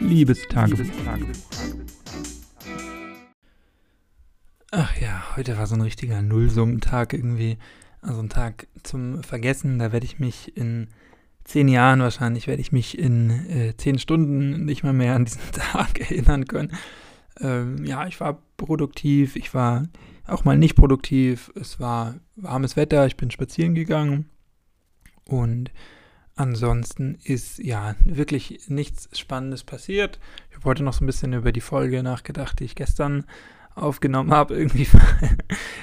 Liebestagebuch. Ach ja, heute war so ein richtiger Nullsummentag irgendwie. Also ein Tag zum Vergessen. Da werde ich mich in zehn Jahren wahrscheinlich, werde ich mich in äh, zehn Stunden nicht mal mehr an diesen Tag erinnern können. Ähm, ja, ich war produktiv, ich war auch mal nicht produktiv. Es war warmes Wetter, ich bin spazieren gegangen und ansonsten ist ja wirklich nichts Spannendes passiert. Ich habe heute noch so ein bisschen über die Folge nachgedacht, die ich gestern aufgenommen habe. Irgendwie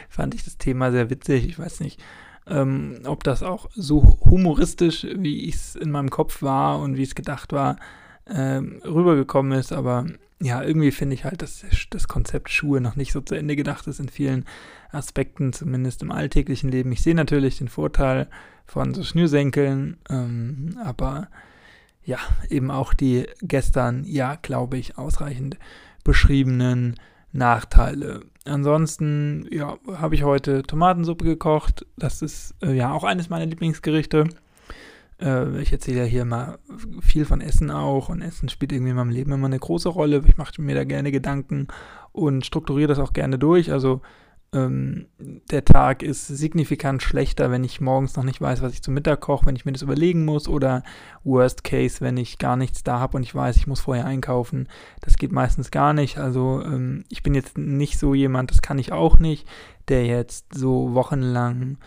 fand ich das Thema sehr witzig. Ich weiß nicht, ähm, ob das auch so humoristisch, wie es in meinem Kopf war und wie es gedacht war, ähm, rübergekommen ist. Aber ja, irgendwie finde ich halt, dass das Konzept Schuhe noch nicht so zu Ende gedacht ist in vielen Aspekten, zumindest im alltäglichen Leben. Ich sehe natürlich den Vorteil von so Schnürsenkeln, ähm, aber ja, eben auch die gestern, ja, glaube ich, ausreichend beschriebenen Nachteile. Ansonsten, ja, habe ich heute Tomatensuppe gekocht. Das ist äh, ja auch eines meiner Lieblingsgerichte. Äh, ich erzähle ja hier mal viel von Essen auch und Essen spielt irgendwie in meinem Leben immer eine große Rolle. Ich mache mir da gerne Gedanken und strukturiere das auch gerne durch. Also ähm, der Tag ist signifikant schlechter, wenn ich morgens noch nicht weiß, was ich zum Mittag koche, wenn ich mir das überlegen muss oder worst case, wenn ich gar nichts da habe und ich weiß, ich muss vorher einkaufen. Das geht meistens gar nicht. Also ähm, ich bin jetzt nicht so jemand, das kann ich auch nicht, der jetzt so wochenlang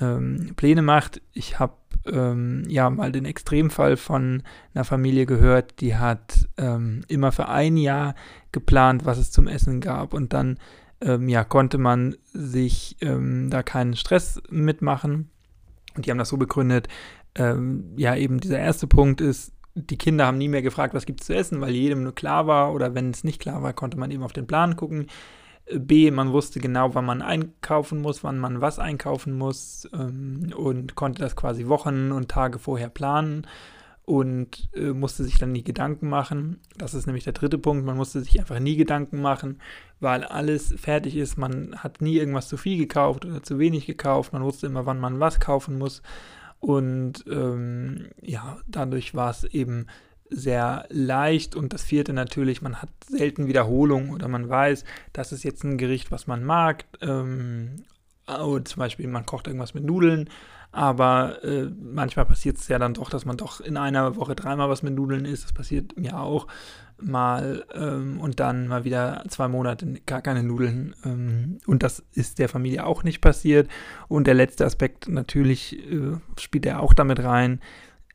ähm, Pläne macht. Ich habe ähm, ja mal den Extremfall von einer Familie gehört, die hat ähm, immer für ein Jahr geplant, was es zum Essen gab und dann ähm, ja, konnte man sich ähm, da keinen Stress mitmachen. Und die haben das so begründet, ähm, ja, eben dieser erste Punkt ist, die Kinder haben nie mehr gefragt, was gibt es zu essen, weil jedem nur klar war oder wenn es nicht klar war, konnte man eben auf den Plan gucken. B, man wusste genau, wann man einkaufen muss, wann man was einkaufen muss ähm, und konnte das quasi Wochen und Tage vorher planen und äh, musste sich dann nie Gedanken machen. Das ist nämlich der dritte Punkt. Man musste sich einfach nie Gedanken machen, weil alles fertig ist. Man hat nie irgendwas zu viel gekauft oder zu wenig gekauft. Man wusste immer, wann man was kaufen muss. Und ähm, ja, dadurch war es eben sehr leicht. Und das vierte natürlich, man hat selten Wiederholung oder man weiß, das ist jetzt ein Gericht, was man mag. Ähm, zum Beispiel, man kocht irgendwas mit Nudeln aber äh, manchmal passiert es ja dann doch, dass man doch in einer Woche dreimal was mit Nudeln isst. Das passiert mir auch mal. Ähm, und dann mal wieder zwei Monate gar keine Nudeln. Ähm, und das ist der Familie auch nicht passiert. Und der letzte Aspekt natürlich äh, spielt er auch damit rein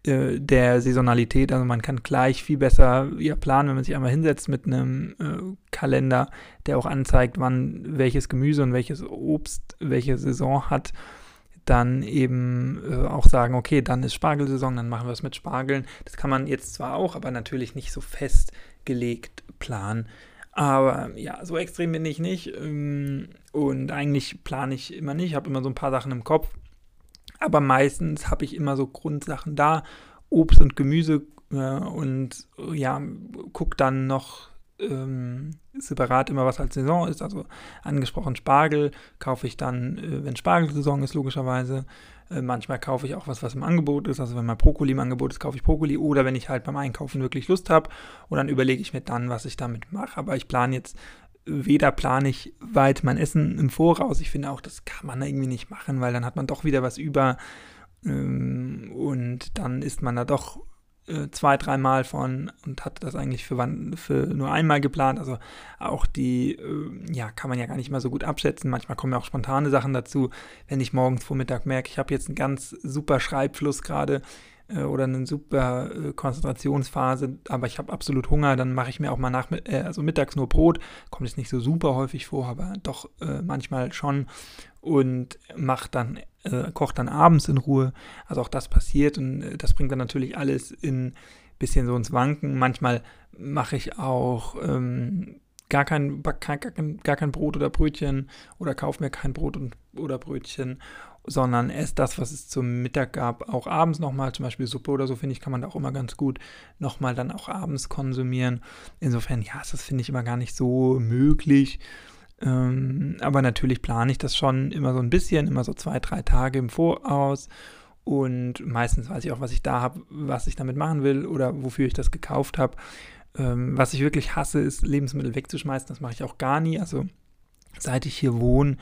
äh, der Saisonalität. Also man kann gleich viel besser ja, planen, wenn man sich einmal hinsetzt mit einem äh, Kalender, der auch anzeigt, wann welches Gemüse und welches Obst welche Saison hat dann eben äh, auch sagen, okay, dann ist Spargelsaison, dann machen wir es mit Spargeln. Das kann man jetzt zwar auch, aber natürlich nicht so festgelegt planen. Aber ja, so extrem bin ich nicht. Ähm, und eigentlich plane ich immer nicht, habe immer so ein paar Sachen im Kopf. Aber meistens habe ich immer so Grundsachen da, Obst und Gemüse äh, und ja, gucke dann noch ähm, separat immer, was als Saison ist. Also angesprochen Spargel kaufe ich dann, äh, wenn Spargelsaison ist, logischerweise. Äh, manchmal kaufe ich auch was, was im Angebot ist. Also wenn mal Brokkoli im Angebot ist, kaufe ich Brokkoli. Oder wenn ich halt beim Einkaufen wirklich Lust habe. Und dann überlege ich mir dann, was ich damit mache. Aber ich plane jetzt weder plane ich weit mein Essen im Voraus. Ich finde auch, das kann man irgendwie nicht machen, weil dann hat man doch wieder was über. Ähm, und dann ist man da doch äh, zwei, dreimal von und hatte das eigentlich für, wann, für nur einmal geplant. Also auch die, äh, ja, kann man ja gar nicht mal so gut abschätzen. Manchmal kommen ja auch spontane Sachen dazu. Wenn ich morgens Vormittag merke, ich habe jetzt einen ganz super Schreibfluss gerade oder eine super äh, Konzentrationsphase, aber ich habe absolut Hunger, dann mache ich mir auch mal nach, äh, also mittags nur Brot. Kommt jetzt nicht so super häufig vor, aber doch äh, manchmal schon und macht dann, äh, kocht dann abends in Ruhe. Also auch das passiert und äh, das bringt dann natürlich alles in bisschen so ins Wanken. Manchmal mache ich auch ähm, gar, kein, gar, kein, gar kein Brot oder Brötchen oder kaufe mir kein Brot und, oder Brötchen, sondern esse das, was es zum Mittag gab, auch abends nochmal, zum Beispiel Suppe oder so, finde ich, kann man da auch immer ganz gut nochmal dann auch abends konsumieren. Insofern, ja, das finde ich immer gar nicht so möglich. Ähm, aber natürlich plane ich das schon immer so ein bisschen, immer so zwei, drei Tage im Voraus. Und meistens weiß ich auch, was ich da habe, was ich damit machen will oder wofür ich das gekauft habe. Ähm, was ich wirklich hasse, ist Lebensmittel wegzuschmeißen. Das mache ich auch gar nie. Also seit ich hier wohne,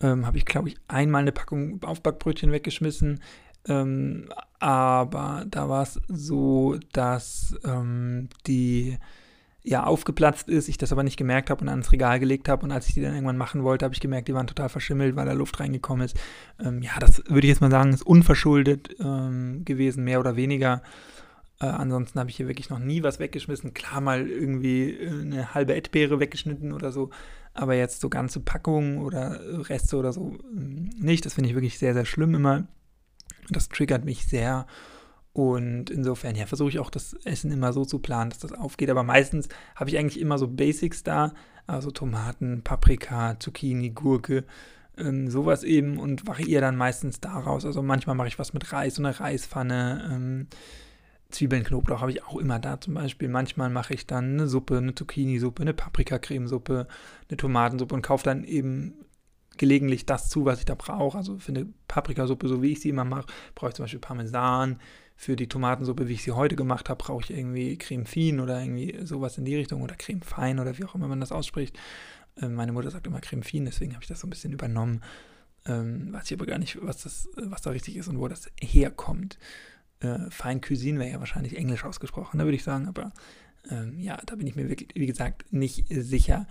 ähm, habe ich, glaube ich, einmal eine Packung Aufbackbrötchen weggeschmissen. Ähm, aber da war es so, dass ähm, die ja aufgeplatzt ist, ich das aber nicht gemerkt habe und ans Regal gelegt habe und als ich die dann irgendwann machen wollte, habe ich gemerkt, die waren total verschimmelt, weil da Luft reingekommen ist. Ähm, ja, das würde ich jetzt mal sagen, ist unverschuldet ähm, gewesen, mehr oder weniger. Äh, ansonsten habe ich hier wirklich noch nie was weggeschmissen. Klar mal irgendwie äh, eine halbe Erdbeere weggeschnitten oder so, aber jetzt so ganze Packungen oder Reste oder so ähm, nicht. Das finde ich wirklich sehr, sehr schlimm immer. Das triggert mich sehr. Und insofern, ja, versuche ich auch das Essen immer so zu planen, dass das aufgeht. Aber meistens habe ich eigentlich immer so Basics da, also Tomaten, Paprika, Zucchini, Gurke, ähm, sowas eben und variiere dann meistens daraus. Also manchmal mache ich was mit Reis, so eine Reispfanne, ähm, Zwiebeln, Knoblauch habe ich auch immer da zum Beispiel. Manchmal mache ich dann eine Suppe, eine Zucchini-Suppe, eine Paprikacremesuppe, eine Tomatensuppe und kaufe dann eben gelegentlich das zu, was ich da brauche. Also für eine Paprikasuppe, so wie ich sie immer mache, brauche ich zum Beispiel Parmesan, für die Tomatensuppe, wie ich sie heute gemacht habe, brauche ich irgendwie Creme Fin oder irgendwie sowas in die Richtung oder Creme Fein oder wie auch immer man das ausspricht. Ähm, meine Mutter sagt immer Creme Fin, deswegen habe ich das so ein bisschen übernommen. Ähm, weiß ich aber gar nicht, was, das, was da richtig ist und wo das herkommt. Äh, Fine Cuisine wäre ja wahrscheinlich englisch ausgesprochen, da würde ich sagen, aber ähm, ja, da bin ich mir wirklich, wie gesagt, nicht sicher.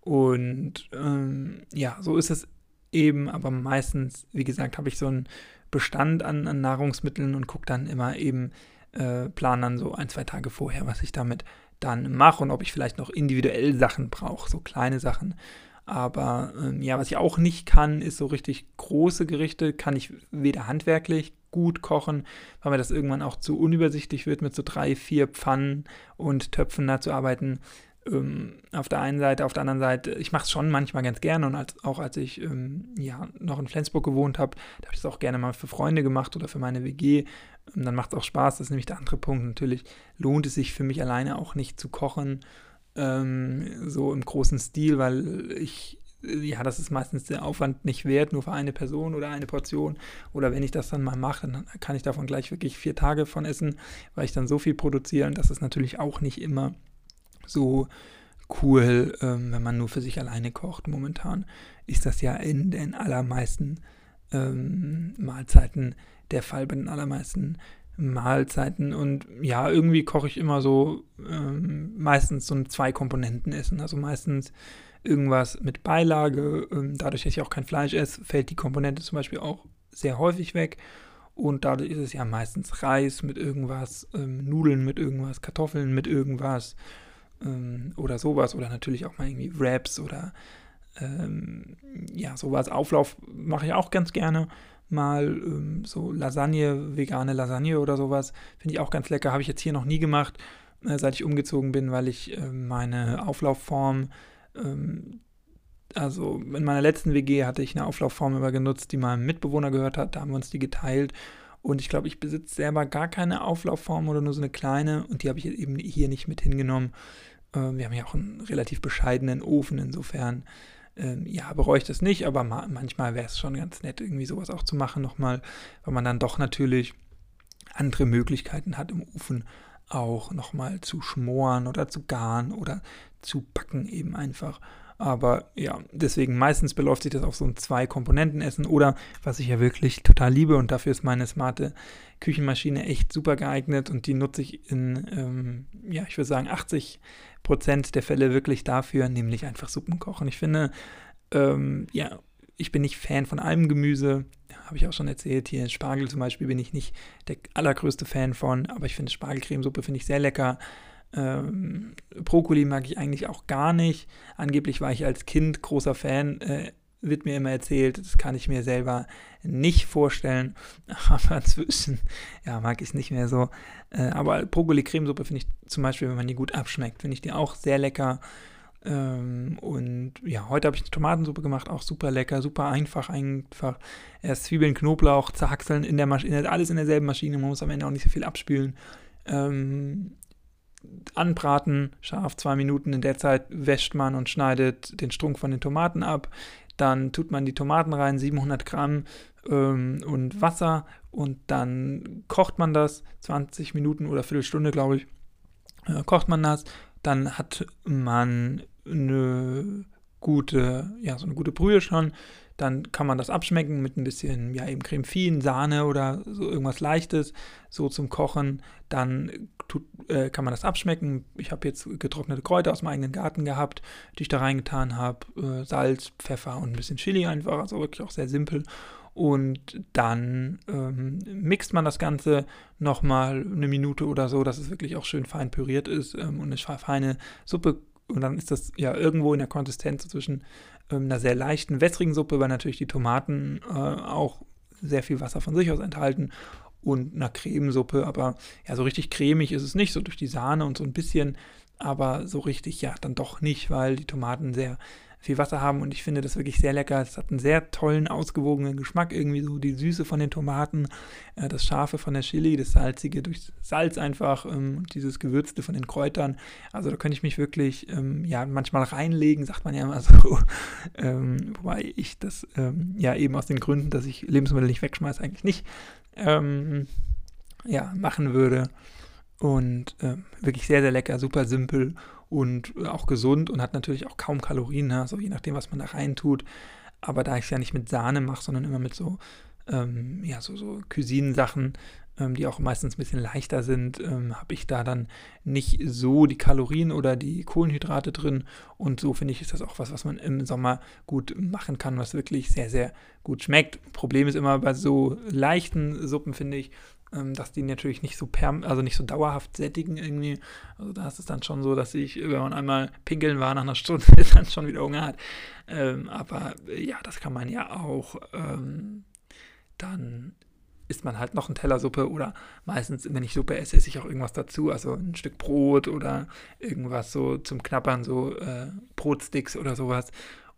Und ähm, ja, so ist es eben, aber meistens, wie gesagt, habe ich so ein Bestand an, an Nahrungsmitteln und gucke dann immer eben, äh, plan dann so ein, zwei Tage vorher, was ich damit dann mache und ob ich vielleicht noch individuell Sachen brauche, so kleine Sachen. Aber ähm, ja, was ich auch nicht kann, ist so richtig große Gerichte, kann ich weder handwerklich gut kochen, weil mir das irgendwann auch zu unübersichtlich wird, mit so drei, vier Pfannen und Töpfen da zu arbeiten ähm, auf der einen Seite, auf der anderen Seite, ich mache es schon manchmal ganz gerne und als, auch als ich ähm, ja, noch in Flensburg gewohnt habe, da habe ich es auch gerne mal für Freunde gemacht oder für meine WG. Und dann macht es auch Spaß, das ist nämlich der andere Punkt. Natürlich lohnt es sich für mich alleine auch nicht zu kochen, ähm, so im großen Stil, weil ich ja, das ist meistens der Aufwand nicht wert, nur für eine Person oder eine Portion. Oder wenn ich das dann mal mache, dann kann ich davon gleich wirklich vier Tage von essen, weil ich dann so viel produziere. Und das ist natürlich auch nicht immer so cool, ähm, wenn man nur für sich alleine kocht. Momentan ist das ja in den allermeisten ähm, Mahlzeiten der Fall, bei den allermeisten Mahlzeiten. Und ja, irgendwie koche ich immer so ähm, meistens so ein Zwei-Komponenten-Essen. Also meistens irgendwas mit Beilage. Ähm, dadurch, dass ich auch kein Fleisch esse, fällt die Komponente zum Beispiel auch sehr häufig weg. Und dadurch ist es ja meistens Reis mit irgendwas, ähm, Nudeln mit irgendwas, Kartoffeln mit irgendwas ähm, oder sowas oder natürlich auch mal irgendwie Wraps oder ähm, ja, sowas. Auflauf mache ich auch ganz gerne. Mal ähm, so Lasagne, vegane Lasagne oder sowas. Finde ich auch ganz lecker. Habe ich jetzt hier noch nie gemacht, äh, seit ich umgezogen bin, weil ich äh, meine Auflaufform, ähm, also in meiner letzten WG hatte ich eine Auflaufform immer genutzt, die meinem Mitbewohner gehört hat. Da haben wir uns die geteilt. Und ich glaube, ich besitze selber gar keine Auflaufform oder nur so eine kleine. Und die habe ich eben hier nicht mit hingenommen. Äh, wir haben ja auch einen relativ bescheidenen Ofen, insofern ähm, ja, bereue ich das nicht, aber ma manchmal wäre es schon ganz nett, irgendwie sowas auch zu machen nochmal, weil man dann doch natürlich andere Möglichkeiten hat im Ofen auch nochmal zu schmoren oder zu garen oder zu backen eben einfach. Aber ja, deswegen meistens beläuft sich das auf so ein Zwei-Komponenten-Essen oder was ich ja wirklich total liebe und dafür ist meine smarte Küchenmaschine echt super geeignet und die nutze ich in, ähm, ja, ich würde sagen 80 Prozent der Fälle wirklich dafür, nämlich einfach Suppen kochen. Ich finde, ähm, ja, ich bin nicht Fan von allem Gemüse, habe ich auch schon erzählt. Hier Spargel zum Beispiel bin ich nicht der allergrößte Fan von, aber ich finde Spargelcremesuppe finde ich sehr lecker. Ähm, Brokkoli mag ich eigentlich auch gar nicht. Angeblich war ich als Kind großer Fan, äh, wird mir immer erzählt, das kann ich mir selber nicht vorstellen. Aber inzwischen, ja, mag ich es nicht mehr so. Äh, aber Brokkoli-Cremesuppe finde ich zum Beispiel, wenn man die gut abschmeckt, finde ich die auch sehr lecker. Ähm, und ja, heute habe ich eine Tomatensuppe gemacht, auch super lecker, super einfach, einfach. Erst Zwiebeln, Knoblauch, zerhackseln in der Maschine, alles in derselben Maschine, man muss am Ende auch nicht so viel abspülen. Ähm, anbraten, scharf zwei Minuten. In der Zeit wäscht man und schneidet den Strunk von den Tomaten ab. Dann tut man die Tomaten rein, 700 Gramm ähm, und Wasser und dann kocht man das 20 Minuten oder Viertelstunde, glaube ich. Äh, kocht man das, dann hat man eine gute, ja, so eine gute Brühe schon. Dann kann man das abschmecken mit ein bisschen, ja, eben Creme Fien, Sahne oder so irgendwas Leichtes, so zum Kochen. Dann tut, äh, kann man das abschmecken. Ich habe jetzt getrocknete Kräuter aus meinem eigenen Garten gehabt, die ich da reingetan habe. Äh, Salz, Pfeffer und ein bisschen Chili einfach. Also wirklich auch sehr simpel. Und dann ähm, mixt man das Ganze nochmal eine Minute oder so, dass es wirklich auch schön fein püriert ist ähm, und eine feine Suppe. Und dann ist das ja irgendwo in der Konsistenz zwischen ähm, einer sehr leichten, wässrigen Suppe, weil natürlich die Tomaten äh, auch sehr viel Wasser von sich aus enthalten und einer Cremesuppe, aber ja, so richtig cremig ist es nicht, so durch die Sahne und so ein bisschen, aber so richtig ja dann doch nicht, weil die Tomaten sehr viel Wasser haben und ich finde das wirklich sehr lecker. Es hat einen sehr tollen, ausgewogenen Geschmack, irgendwie so die Süße von den Tomaten, äh, das Scharfe von der Chili, das Salzige durch Salz einfach ähm, und dieses Gewürzte von den Kräutern. Also da könnte ich mich wirklich, ähm, ja, manchmal reinlegen, sagt man ja immer so. ähm, wobei ich das, ähm, ja, eben aus den Gründen, dass ich Lebensmittel nicht wegschmeiße, eigentlich nicht, ähm, ja, machen würde. Und äh, wirklich sehr, sehr lecker, super simpel und auch gesund und hat natürlich auch kaum Kalorien, ne? also je nachdem, was man da rein tut. Aber da ich es ja nicht mit Sahne mache, sondern immer mit so, ähm, ja, so, so Cuisine-Sachen, ähm, die auch meistens ein bisschen leichter sind, ähm, habe ich da dann nicht so die Kalorien oder die Kohlenhydrate drin. Und so finde ich, ist das auch was, was man im Sommer gut machen kann, was wirklich sehr, sehr gut schmeckt. Problem ist immer bei so leichten Suppen, finde ich, ähm, dass die natürlich nicht so perm also nicht so dauerhaft sättigen irgendwie. Also da ist es dann schon so, dass ich, wenn man einmal pinkeln war nach einer Stunde, dann schon wieder Hunger hat. Ähm, aber ja, das kann man ja auch ähm, dann isst man halt noch einen Teller Suppe oder meistens, wenn ich Suppe esse, esse ich auch irgendwas dazu, also ein Stück Brot oder irgendwas so zum Knappern, so äh, Brotsticks oder sowas.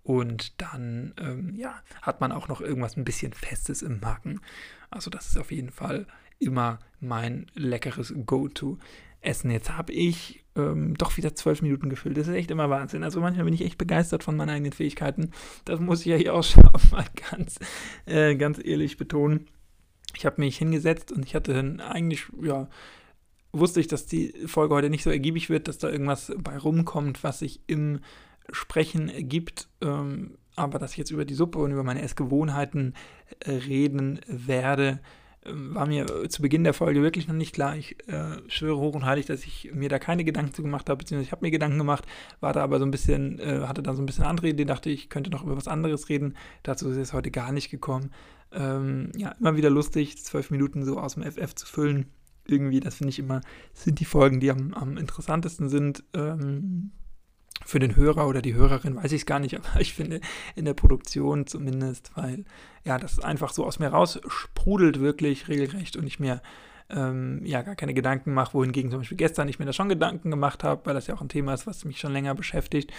Und dann, ähm, ja, hat man auch noch irgendwas ein bisschen Festes im Magen. Also das ist auf jeden Fall immer mein leckeres Go-To-Essen. Jetzt habe ich ähm, doch wieder zwölf Minuten gefüllt. Das ist echt immer Wahnsinn. Also manchmal bin ich echt begeistert von meinen eigenen Fähigkeiten. Das muss ich ja hier auch schon mal ganz, äh, ganz ehrlich betonen. Ich habe mich hingesetzt und ich hatte eigentlich, ja, wusste ich, dass die Folge heute nicht so ergiebig wird, dass da irgendwas bei rumkommt, was sich im Sprechen ergibt. Ähm, aber dass ich jetzt über die Suppe und über meine Essgewohnheiten äh, reden werde, war mir zu Beginn der Folge wirklich noch nicht klar. Ich äh, schwöre hoch und heilig, dass ich mir da keine Gedanken zu gemacht habe, beziehungsweise ich habe mir Gedanken gemacht, war da aber so ein bisschen, äh, hatte da so ein bisschen andere Ideen, dachte ich, könnte noch über was anderes reden. Dazu ist es heute gar nicht gekommen. Ähm, ja, immer wieder lustig, zwölf Minuten so aus dem FF zu füllen. Irgendwie, das finde ich immer, sind die Folgen, die am, am interessantesten sind. Ähm, für den Hörer oder die Hörerin weiß ich es gar nicht, aber ich finde in der Produktion zumindest, weil ja, das einfach so aus mir raus sprudelt wirklich regelrecht und ich mir ähm, ja gar keine Gedanken mache, wohingegen zum Beispiel gestern ich mir da schon Gedanken gemacht habe, weil das ja auch ein Thema ist, was mich schon länger beschäftigt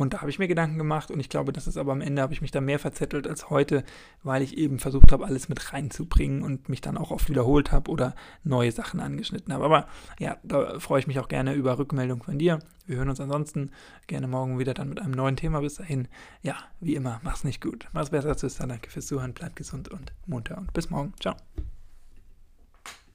und da habe ich mir Gedanken gemacht und ich glaube, das ist aber am Ende habe ich mich da mehr verzettelt als heute, weil ich eben versucht habe, alles mit reinzubringen und mich dann auch oft wiederholt habe oder neue Sachen angeschnitten habe. Aber ja, da freue ich mich auch gerne über Rückmeldung von dir. Wir hören uns ansonsten gerne morgen wieder dann mit einem neuen Thema. Bis dahin, ja, wie immer, mach's nicht gut. Mach's besser, Tschüss, danke fürs Zuhören, bleib gesund und munter und bis morgen. Ciao.